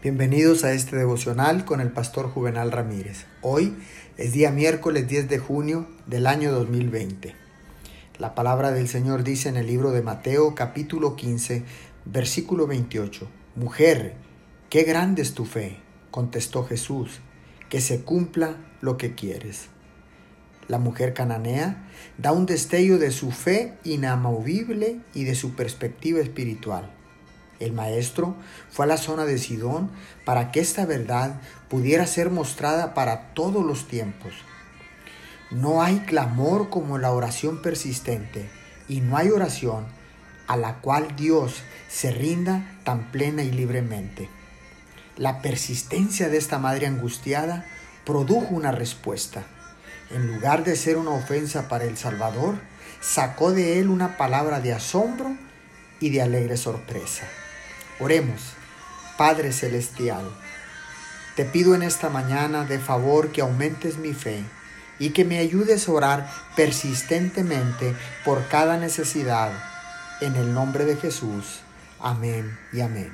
Bienvenidos a este devocional con el pastor Juvenal Ramírez. Hoy es día miércoles 10 de junio del año 2020. La palabra del Señor dice en el libro de Mateo capítulo 15, versículo 28. Mujer, qué grande es tu fe, contestó Jesús, que se cumpla lo que quieres. La mujer cananea da un destello de su fe inamovible y de su perspectiva espiritual. El maestro fue a la zona de Sidón para que esta verdad pudiera ser mostrada para todos los tiempos. No hay clamor como la oración persistente y no hay oración a la cual Dios se rinda tan plena y libremente. La persistencia de esta madre angustiada produjo una respuesta. En lugar de ser una ofensa para el Salvador, sacó de él una palabra de asombro y de alegre sorpresa. Oremos, Padre Celestial, te pido en esta mañana de favor que aumentes mi fe y que me ayudes a orar persistentemente por cada necesidad. En el nombre de Jesús. Amén y amén.